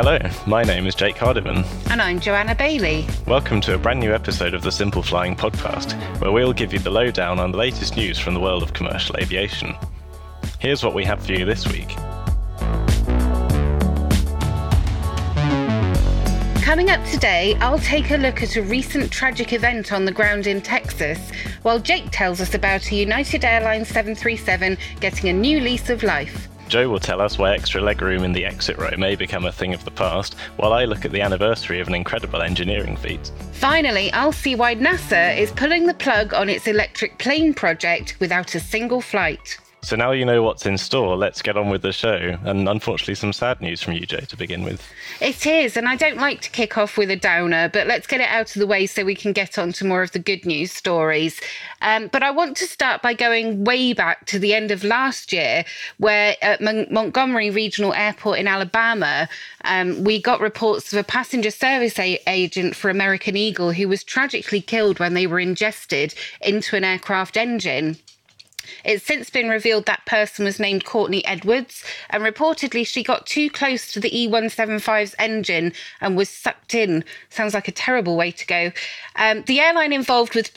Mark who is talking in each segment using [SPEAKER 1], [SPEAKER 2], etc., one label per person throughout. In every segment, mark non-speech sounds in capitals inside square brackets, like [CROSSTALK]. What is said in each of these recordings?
[SPEAKER 1] Hello, my name is Jake Hardiman.
[SPEAKER 2] And I'm Joanna Bailey.
[SPEAKER 1] Welcome to a brand new episode of the Simple Flying podcast, where we'll give you the lowdown on the latest news from the world of commercial aviation. Here's what we have for you this week.
[SPEAKER 2] Coming up today, I'll take a look at a recent tragic event on the ground in Texas, while Jake tells us about a United Airlines 737 getting a new lease of life.
[SPEAKER 1] Joe will tell us why extra legroom in the exit row may become a thing of the past, while I look at the anniversary of an incredible engineering feat.
[SPEAKER 2] Finally, I'll see why NASA is pulling the plug on its electric plane project without a single flight.
[SPEAKER 1] So now you know what's in store, let's get on with the show. And unfortunately, some sad news from Jay, to begin with.
[SPEAKER 2] It is, and I don't like to kick off with a downer, but let's get it out of the way so we can get on to more of the good news stories. Um, but I want to start by going way back to the end of last year, where at Mon- Montgomery Regional Airport in Alabama, um, we got reports of a passenger service a- agent for American Eagle who was tragically killed when they were ingested into an aircraft engine. It's since been revealed that person was named Courtney Edwards, and reportedly she got too close to the E175's engine and was sucked in. Sounds like a terrible way to go. Um, the airline involved with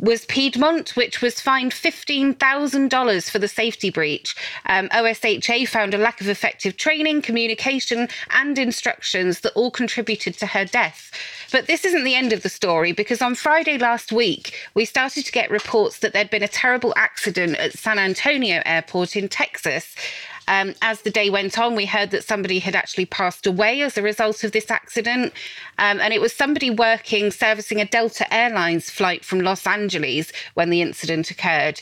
[SPEAKER 2] was Piedmont, which was fined $15,000 for the safety breach. Um, OSHA found a lack of effective training, communication, and instructions that all contributed to her death. But this isn't the end of the story because on Friday last week, we started to get reports that there'd been a terrible accident at San Antonio Airport in Texas. Um, as the day went on, we heard that somebody had actually passed away as a result of this accident. Um, and it was somebody working, servicing a Delta Airlines flight from Los Angeles when the incident occurred.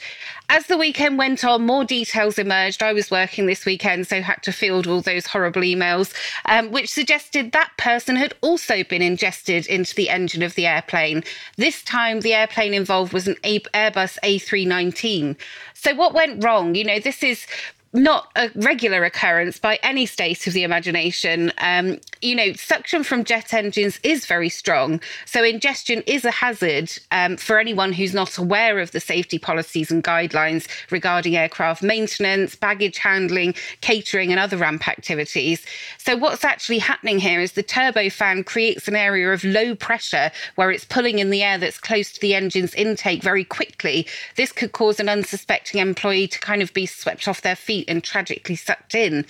[SPEAKER 2] As the weekend went on, more details emerged. I was working this weekend, so had to field all those horrible emails, um, which suggested that person had also been ingested into the engine of the airplane. This time, the airplane involved was an Airbus A319. So, what went wrong? You know, this is not a regular occurrence by any state of the imagination. Um, you know, suction from jet engines is very strong. So, ingestion is a hazard um, for anyone who's not aware of the safety policies and guidelines regarding aircraft maintenance, baggage handling, catering, and other ramp activities. So, what's actually happening here is the turbofan creates an area of low pressure where it's pulling in the air that's close to the engine's intake very quickly. This could cause an unsuspecting employee to kind of be swept off their feet and tragically sucked in.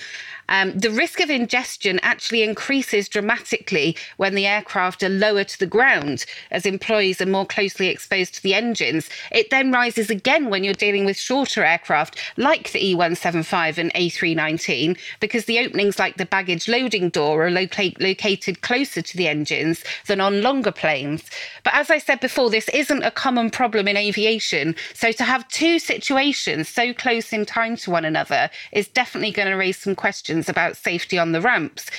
[SPEAKER 2] Um, the risk of ingestion actually increases dramatically when the aircraft are lower to the ground, as employees are more closely exposed to the engines. It then rises again when you're dealing with shorter aircraft like the E175 and A319, because the openings like the baggage loading door are loca- located closer to the engines than on longer planes. But as I said before, this isn't a common problem in aviation. So to have two situations so close in time to one another is definitely going to raise some questions about safety on the ramps.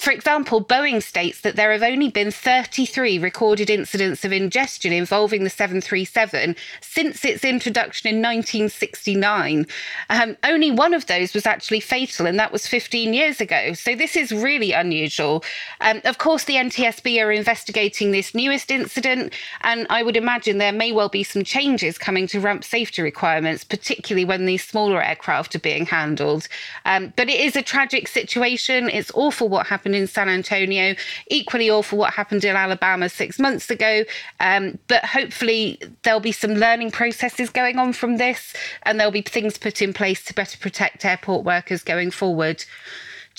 [SPEAKER 2] For example, Boeing states that there have only been 33 recorded incidents of ingestion involving the 737 since its introduction in 1969. Um, only one of those was actually fatal, and that was 15 years ago. So this is really unusual. Um, of course, the NTSB are investigating this newest incident, and I would imagine there may well be some changes coming to ramp safety requirements, particularly when these smaller aircraft are being handled. Um, but it is a tragic situation. It's awful what happened happened in San Antonio. Equally awful what happened in Alabama six months ago. Um, but hopefully there'll be some learning processes going on from this, and there'll be things put in place to better protect airport workers going forward.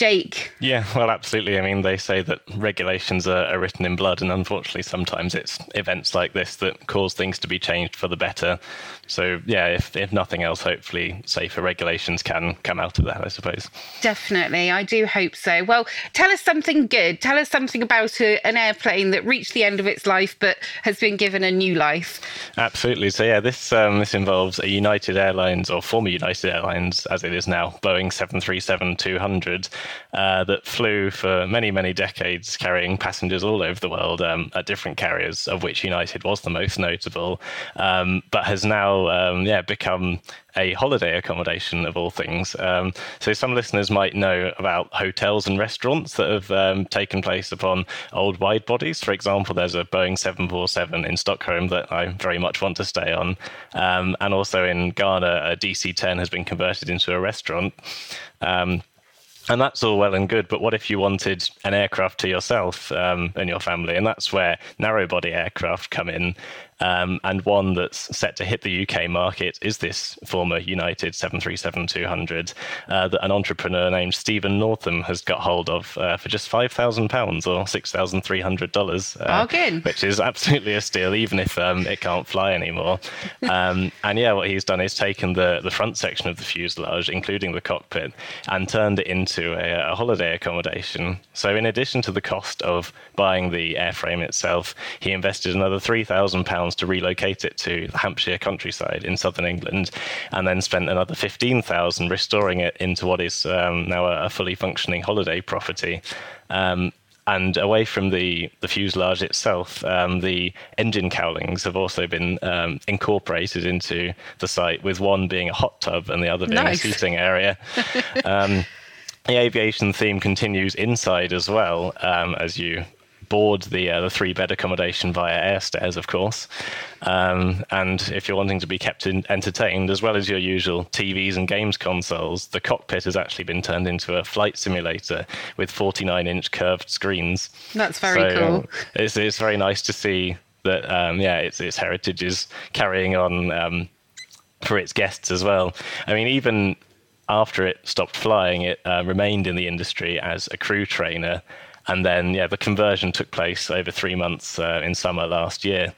[SPEAKER 2] Jake.
[SPEAKER 1] Yeah, well, absolutely. I mean, they say that regulations are, are, written in blood, and unfortunately, sometimes it's events like this that cause things to be changed for the better. So, yeah, if, if nothing else, hopefully, safer regulations can come out of that, I suppose.
[SPEAKER 2] Definitely. I do hope so. Well, tell us something good. Tell us something about a, an airplane that reached the end of its life but has been given a new life.
[SPEAKER 1] Absolutely. So, yeah, this, um, this involves a United Airlines, or former United Airlines, as it is now, Boeing 737 200 uh, that flew for many, many decades, carrying passengers all over the world um, at different carriers, of which United was the most notable, um, but has now, um, yeah, become a holiday accommodation of all things. Um, so some listeners might know about hotels and restaurants that have um, taken place upon old wide bodies. For example, there's a Boeing 747 in Stockholm that I very much want to stay on, um, and also in Ghana, a DC-10 has been converted into a restaurant. Um, And that's all well and good, but what if you wanted an aircraft to yourself um, and your family? And that's where narrow body aircraft come in. Um, and one that's set to hit the UK market is this former United 737-200 uh, that an entrepreneur named Stephen Northam has got hold of uh, for just five thousand pounds or six thousand three hundred dollars,
[SPEAKER 2] uh,
[SPEAKER 1] which is absolutely a steal, even if um, it can't fly anymore. [LAUGHS] Um, and yeah, what he's done is taken the the front section of the fuselage, including the cockpit, and turned it into a, a holiday accommodation. So in addition to the cost of buying the airframe itself, he invested another three thousand pounds to relocate it to the Hampshire countryside in southern England, and then spent another fifteen thousand restoring it into what is um, now a, a, fully functioning holiday property. Um, and away from the, the fuselage itself, um, the engine cowlings have also been um, incorporated into the site, with one being a hot tub and the other being nice. a seating area. [LAUGHS] um, the aviation theme continues inside as well, um, as you board the uh, the three bed accommodation via air stairs, of course. Um, and if you're wanting to be kept in, entertained, as well as your usual TVs and games consoles, the cockpit has actually been turned into a flight simulator with 49 inch curved screens.
[SPEAKER 2] That's very
[SPEAKER 1] so,
[SPEAKER 2] cool.
[SPEAKER 1] Um, it's it's very nice to see that. Um, yeah, its its heritage is carrying on um, for its guests as well. I mean, even after it stopped flying, it uh, remained in the industry as a crew trainer and then, yeah, the conversion took place over three months uh, in summer last year.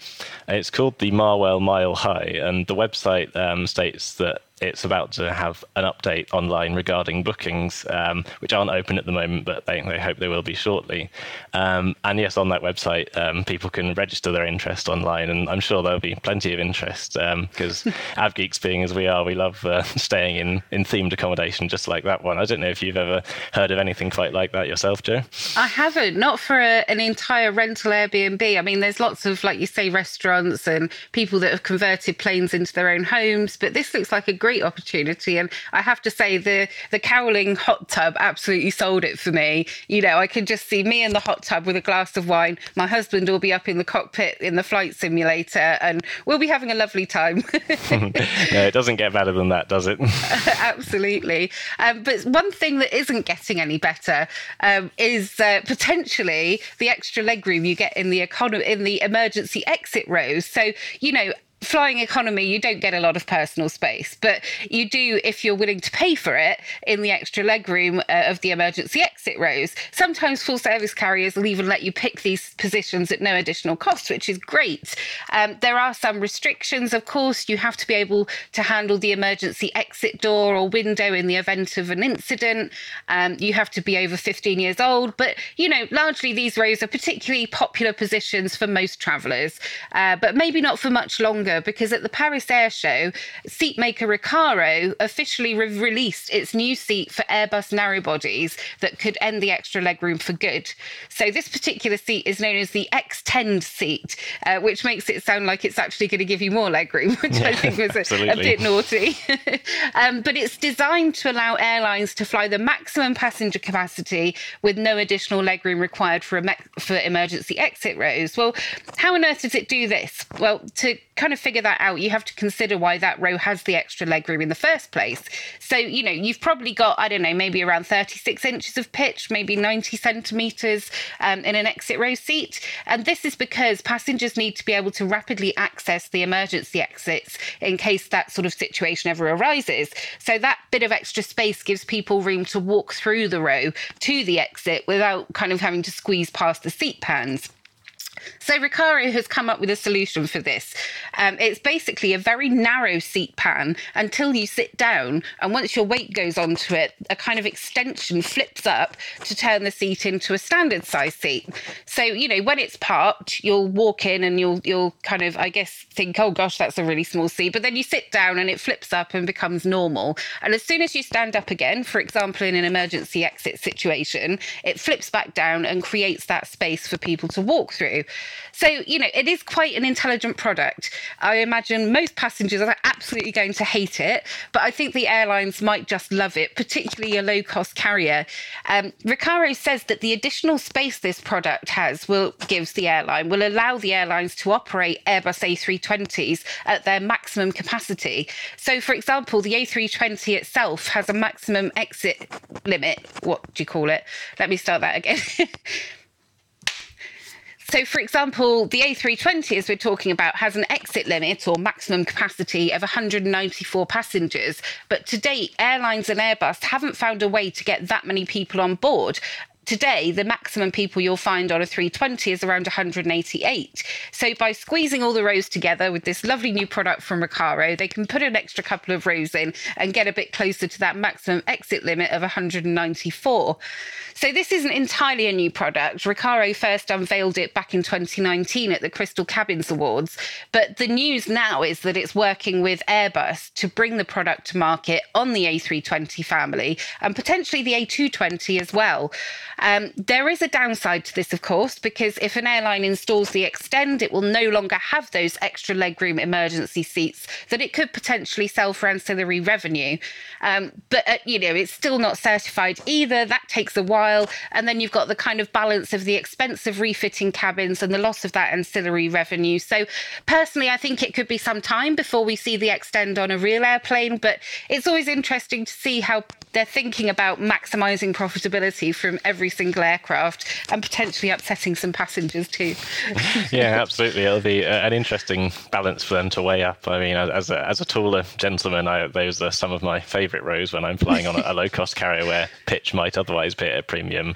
[SPEAKER 1] It's called the Marwell Mile High, and the website um, states that it's about to have an update online regarding bookings, um, which aren't open at the moment, but they, they hope they will be shortly. Um, and yes, on that website, um, people can register their interest online, and I'm sure there'll be plenty of interest because um, [LAUGHS] AvGeeks, being as we are, we love uh, staying in, in themed accommodation just like that one. I don't know if you've ever heard of anything quite like that yourself, Joe.
[SPEAKER 2] I haven't, not for a, an entire rental Airbnb. I mean, there's lots of, like you say, restaurants and people that have converted planes into their own homes, but this looks like a great opportunity. And I have to say, the the cowling hot tub absolutely sold it for me. You know, I could just see me in the hot tub with a glass of wine. My husband will be up in the cockpit in the flight simulator, and we'll be having a lovely time. [LAUGHS] [LAUGHS]
[SPEAKER 1] no, it doesn't get better than that, does it? [LAUGHS]
[SPEAKER 2] absolutely. Um, but one thing that isn't getting any better um, is uh, potentially the extra legroom you get in the economy in the emergency exit rows. So you know flying economy, you don't get a lot of personal space, but you do if you're willing to pay for it in the extra legroom uh, of the emergency exit rows. Sometimes full service carriers will even let you pick these positions at no additional cost, which is great. Um, there are some restrictions, of course. You have to be able to handle the emergency exit door or window in the event of an incident. Um, you have to be over 15 years old, but you know, largely these rows are particularly popular positions for most travellers, uh, but maybe not for much longer longer because at the Paris Air Show, seat maker Recaro officially re- released its new seat for Airbus narrow bodies that could end the extra legroom for good. So this particular seat is known as the Xtend seat, uh, which makes it sound like it's actually going to give you more legroom, [LAUGHS] which yeah, I think was a, a bit naughty. [LAUGHS] um, but it's designed to allow airlines to fly the maximum passenger capacity with no additional legroom required for, me- for emergency exit rows. Well, how on earth does it do this? Well, to kind of figure that out, you have to consider why that row has the extra legroom in the first place. So, you know, you've probably got, I don't know, maybe around 36 inches of pitch, maybe 90 centimetres um, in an exit row seat. And this is because passengers need to be able to rapidly access the emergency exits in case that sort of situation ever arises. So, that bit of extra space gives people room to walk through the row to the exit without kind of having to squeeze past the seat pans. So Recaro has come up with a solution for this. Um, it's basically a very narrow seat pan until you sit down, and once your weight goes onto it, a kind of extension flips up to turn the seat into a standard size seat. So you know when it's parked, you'll walk in and you'll you'll kind of I guess think, oh gosh, that's a really small seat, but then you sit down and it flips up and becomes normal. And as soon as you stand up again, for example, in an emergency exit situation, it flips back down and creates that space for people to walk through. So, you know, it is quite an intelligent product. I imagine most passengers are absolutely going to hate it, but I think the airlines might just love it, particularly a low cost carrier. Um, says that the additional space this product has will gives the airline will allow the airlines to operate Airbus A320s at their maximum capacity. So, for example, the A320 itself has a maximum exit limit. What do you call it? Let me start that again. [LAUGHS] So, for example, the A320, as we're talking about, has an exit limit or maximum capacity of 194 passengers. But to date, airlines and Airbus haven't found a way to get that many people on board today, the maximum people you'll find on a 320 is around 188. So by squeezing all the rows together with this lovely new product from Recaro, they can put an extra couple of rows in and get a bit closer to that maximum exit limit of 194. So this isn't entirely a new product. Recaro first unveiled it back in 2019 at the Crystal Cabins Awards, but the news now is that it's working with Airbus to bring the product to market on the A320 family and potentially the A220 as well. Um, there is a downside to this, of course, because if an airline installs the Xtend, it will no longer have those extra legroom emergency seats that it could potentially sell for ancillary revenue. Um, but, uh, you know, it's still not certified either. That takes a while. And then you've got the kind of balance of the expense of refitting cabins and the loss of that ancillary revenue. So, personally, I think it could be some time before we see the Xtend on a real airplane. But it's always interesting to see how they're thinking about maximizing profitability from every single aircraft and potentially upsetting some passengers too. [LAUGHS]
[SPEAKER 1] yeah, absolutely. It'll be uh, an interesting balance for them to weigh up. I mean, as a, as a taller gentleman, I, those are some of my favourite rows when I'm flying on a, a [LAUGHS] low cost carrier where pitch might otherwise be at a premium.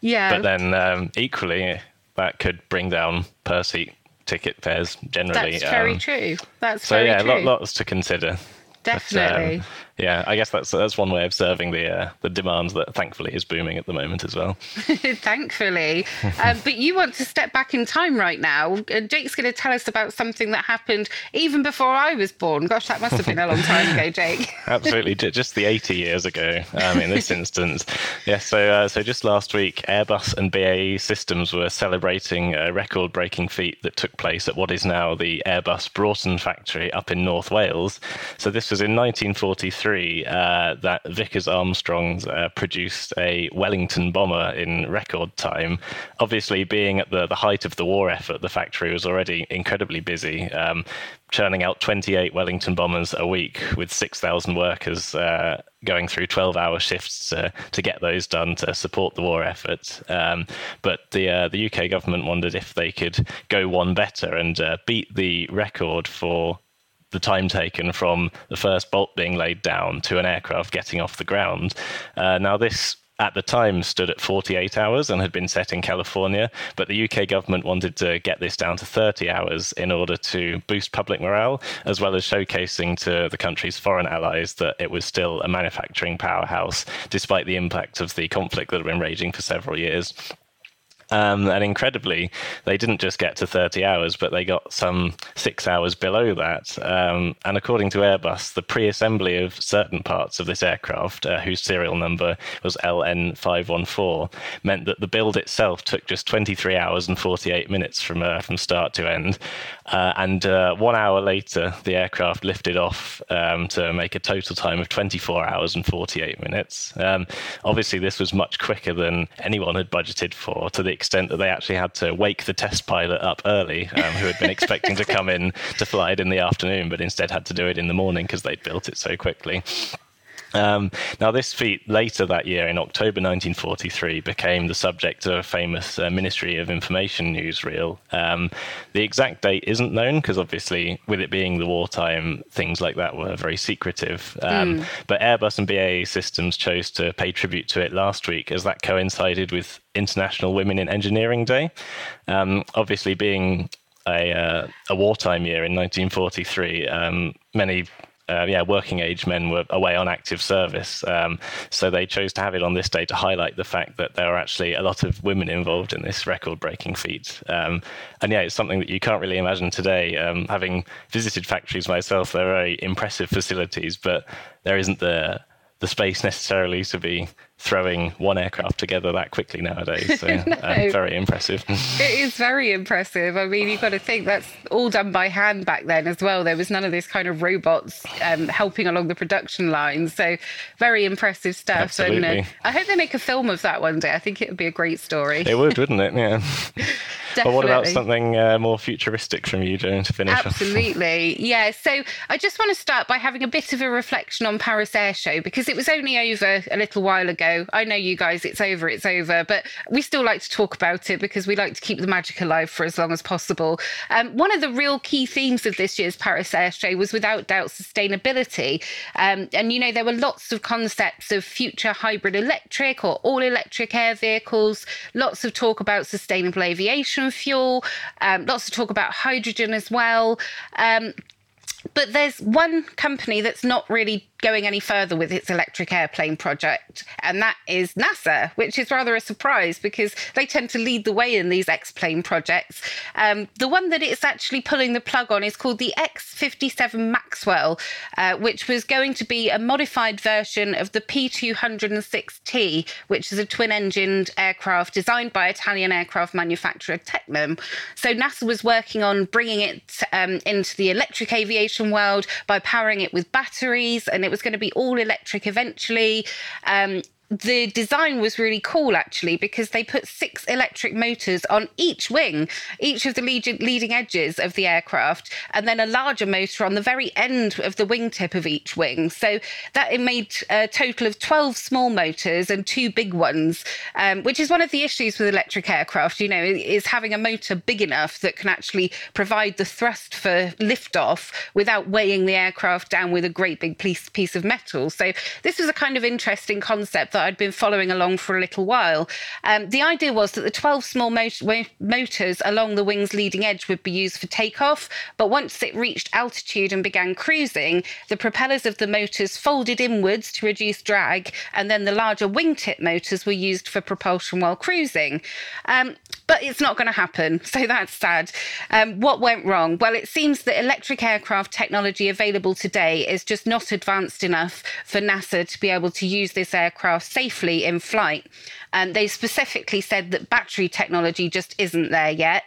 [SPEAKER 2] Yeah.
[SPEAKER 1] But then um, equally, that could bring down per seat ticket fares generally.
[SPEAKER 2] That's very um, true. That's
[SPEAKER 1] so
[SPEAKER 2] very
[SPEAKER 1] yeah,
[SPEAKER 2] true.
[SPEAKER 1] lots to consider.
[SPEAKER 2] Definitely.
[SPEAKER 1] But, um, yeah, I guess that's that's one way of serving the uh, the demand that thankfully is booming at the moment as well. [LAUGHS]
[SPEAKER 2] thankfully, um, but you want to step back in time right now. Uh, Jake's going to tell us about something that happened even before I was born. Gosh, that must have been a long time ago, Jake. [LAUGHS]
[SPEAKER 1] Absolutely, just the 80 years ago. Um, in this [LAUGHS] instance, yeah. So uh, so just last week, Airbus and BAE Systems were celebrating a record-breaking feat that took place at what is now the Airbus Broughton factory up in North Wales. So this was in 1943 uh, that Vickers Armstrongs uh, produced a Wellington bomber in record time. Obviously, being at the, the height of the war effort, the factory was already incredibly busy, um, churning out 28 Wellington bombers a week with 6,000 workers uh, going through 12 hour shifts to, to get those done to support the war effort. Um, but the, uh, the UK government wondered if they could go one better and uh, beat the record for the time taken from the first bolt being laid down to an aircraft getting off the ground. Uh, now, this at the time stood at 48 hours and had been set in California, but the UK government wanted to get this down to 30 hours in order to boost public morale, as well as showcasing to the country's foreign allies that it was still a manufacturing powerhouse, despite the impact of the conflict that had been raging for several years. Um, and incredibly, they didn't just get to 30 hours, but they got some six hours below that. Um, and according to Airbus, the pre assembly of certain parts of this aircraft, uh, whose serial number was LN514, meant that the build itself took just 23 hours and 48 minutes from, uh, from start to end. Uh, and uh, one hour later, the aircraft lifted off um, to make a total time of 24 hours and 48 minutes. Um, obviously, this was much quicker than anyone had budgeted for, to the extent that they actually had to wake the test pilot up early, um, who had been expecting to come in to fly it in the afternoon, but instead had to do it in the morning because they'd built it so quickly. Um, now, this feat later that year, in October 1943, became the subject of a famous uh, Ministry of Information newsreel. Um, the exact date isn't known because, obviously, with it being the wartime, things like that were very secretive. Um, mm. But Airbus and BAE Systems chose to pay tribute to it last week as that coincided with International Women in Engineering Day. Um, obviously, being a, uh, a wartime year in 1943, um, many uh, yeah, working age men were away on active service. Um, so they chose to have it on this day to highlight the fact that there are actually a lot of women involved in this record breaking feat. Um, and yeah, it's something that you can't really imagine today. Um, having visited factories myself, they're very impressive facilities, but there isn't the the space necessarily to be throwing one aircraft together that quickly nowadays. So [LAUGHS] no. uh, very impressive. [LAUGHS]
[SPEAKER 2] it is very impressive. I mean, you've got to think that's all done by hand back then as well. There was none of this kind of robots um, helping along the production lines. So very impressive stuff.
[SPEAKER 1] Absolutely.
[SPEAKER 2] And uh, I hope they make a film of that one day. I think it would be a great story.
[SPEAKER 1] It would, wouldn't it? Yeah. [LAUGHS] But what about something uh, more futuristic from you, Joan, to finish
[SPEAKER 2] Absolutely.
[SPEAKER 1] Off?
[SPEAKER 2] yeah. So I just want to start by having a bit of a reflection on Paris Air Show because it was only over a little while ago. I know you guys, it's over, it's over, but we still like to talk about it because we like to keep the magic alive for as long as possible. Um, one of the real key themes of this year's Paris Air Show was without doubt sustainability. Um, and, you know, there were lots of concepts of future hybrid electric or all electric air vehicles, lots of talk about sustainable aviation fuel, um, lots of talk about hydrogen as well. Um, but there's one company that's not really going any further with its electric airplane project, and that is NASA, which is rather a surprise because they tend to lead the way in these X plane projects. Um, the one that it's actually pulling the plug on is called the X 57 Maxwell, uh, which was going to be a modified version of the P 206T, which is a twin engined aircraft designed by Italian aircraft manufacturer Tecnam. So NASA was working on bringing it um, into the electric aviation world by powering it with batteries and it was going to be all electric eventually. Um, the design was really cool actually because they put six electric motors on each wing, each of the leading edges of the aircraft, and then a larger motor on the very end of the wingtip of each wing. So that it made a total of 12 small motors and two big ones, um, which is one of the issues with electric aircraft, you know, is having a motor big enough that can actually provide the thrust for liftoff without weighing the aircraft down with a great big piece, piece of metal. So this was a kind of interesting concept that I'd been following along for a little while. Um, the idea was that the 12 small motors along the wing's leading edge would be used for takeoff, but once it reached altitude and began cruising, the propellers of the motors folded inwards to reduce drag, and then the larger wingtip motors were used for propulsion while cruising. Um, but it's not going to happen, [LAUGHS] so that's sad. Um, what went wrong? Well, it seems that electric aircraft technology available today is just not advanced enough for NASA to be able to use this aircraft safely in flight. Um, they specifically said that battery technology just isn't there yet.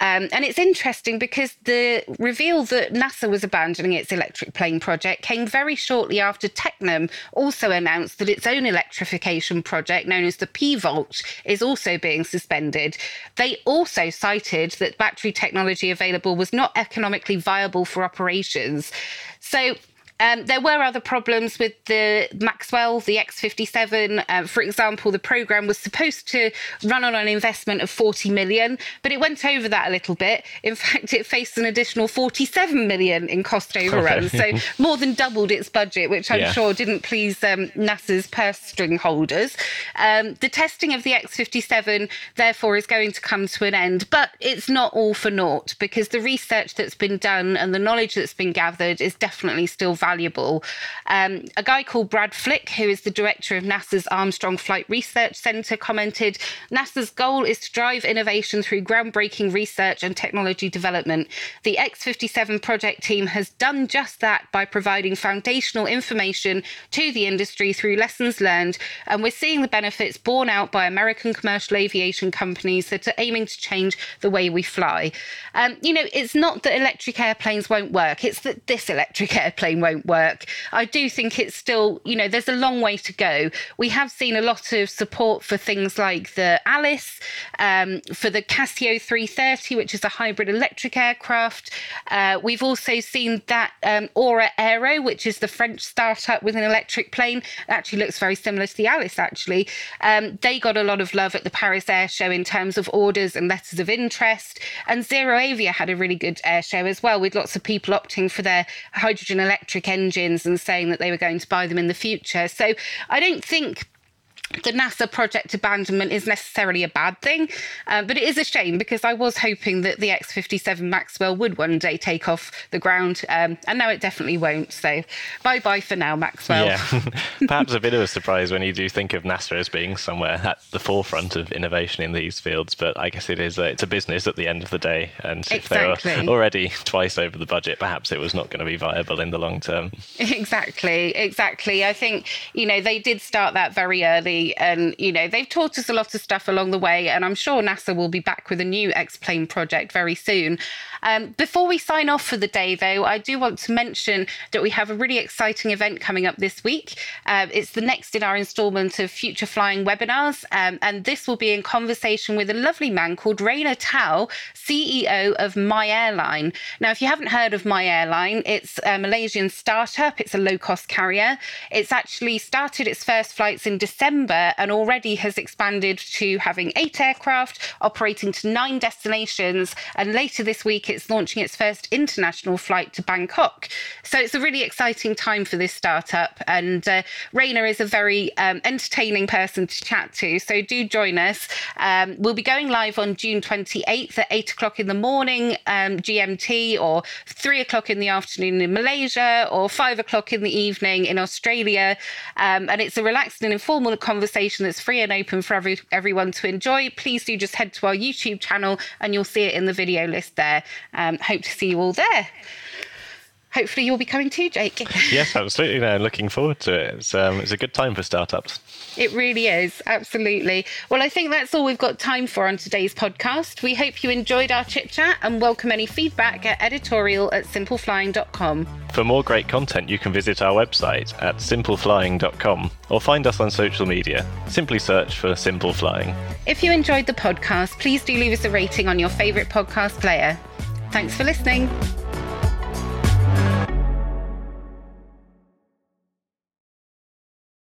[SPEAKER 2] Um, and it's interesting because the reveal that NASA was abandoning its electric plane project came very shortly after Tecnam also announced that its own electrification project, known as the P Volt, is also being suspended. They also cited that battery technology available was not economically viable for operations. So um, there were other problems with the Maxwell, the X57. Uh, for example, the program was supposed to run on an investment of 40 million, but it went over that a little bit. In fact, it faced an additional 47 million in cost overruns, so [LAUGHS] more than doubled its budget, which I'm yeah. sure didn't please um, NASA's purse string holders. Um, the testing of the X57, therefore, is going to come to an end, but it's not all for naught because the research that's been done and the knowledge that's been gathered is definitely still valuable valuable. Um, a guy called Brad Flick, who is the director of NASA's Armstrong Flight Research Center, commented NASA's goal is to drive innovation through groundbreaking research and technology development. The X 57 project team has done just that by providing foundational information to the industry through lessons learned, and we're seeing the benefits borne out by American commercial aviation companies that are aiming to change the way we fly. Um, you know, it's not that electric airplanes won't work, it's that this electric [LAUGHS] airplane won't won't work. I do think it's still, you know, there's a long way to go. We have seen a lot of support for things like the Alice, um, for the Cassio 330, which is a hybrid electric aircraft. Uh, we've also seen that um, Aura Aero, which is the French startup with an electric plane. It actually looks very similar to the Alice, actually. Um, they got a lot of love at the Paris Air Show in terms of orders and letters of interest. And ZeroAvia had a really good air show as well, with lots of people opting for their hydrogen electric engines and saying that they were going to buy them in the future. So I don't think the NASA project abandonment is necessarily a bad thing, uh, but it is a shame because I was hoping that the X 57 Maxwell would one day take off the ground, um, and now it definitely won't. So bye bye for now, Maxwell.
[SPEAKER 1] Yeah, [LAUGHS] [LAUGHS] perhaps a bit of a surprise when you do think of NASA as being somewhere at the forefront of innovation in these fields, but I guess it is a, it's a business at the end of the day, and if
[SPEAKER 2] exactly.
[SPEAKER 1] they were [LAUGHS] already twice over the budget, perhaps it was not going to be viable in the long term.
[SPEAKER 2] Exactly, exactly. I think you know they did start that very early and, you know, they've taught us a lot of stuff along the way. And I'm sure NASA will be back with a new X Plane project very soon. Um, before we sign off for the day, though, I do want to mention that we have a really exciting event coming up this week. Uh, it's the next in our installment of Future Flying webinars. Um, and this will be in conversation with a lovely man called Rayner Teo, CEO of My Airline. Now, if you haven't heard of My Airline, it's a Malaysian startup, it's a low cost carrier. It's actually started its first flights in December and already has expanded to having eight aircraft, operating to nine destinations. And later this week, it's launching its first international flight to Bangkok. So it's a really exciting time for this startup. And uh, Rayner is a very um, entertaining person to chat to. So do join us. Um, we'll be going live on June 28th at 8 o'clock in the morning um, GMT or 3 o'clock in the afternoon in Malaysia or 5 o'clock in the evening in Australia. Um, and it's a relaxed and informal conversation that's free and open for every, everyone to enjoy. Please do just head to our YouTube channel and you'll see it in the video list there. Um, hope to see you all there. Hopefully, you'll be coming too, Jake. [LAUGHS]
[SPEAKER 1] yes, absolutely. No, looking forward to it. It's, um, it's a good time for startups.
[SPEAKER 2] It really is. Absolutely. Well, I think that's all we've got time for on today's podcast. We hope you enjoyed our chit chat and welcome any feedback at editorial at simpleflying.com.
[SPEAKER 1] For more great content, you can visit our website at simpleflying.com or find us on social media. Simply search for Simple Flying.
[SPEAKER 2] If you enjoyed the podcast, please do leave us a rating on your favourite podcast player. Thanks for listening.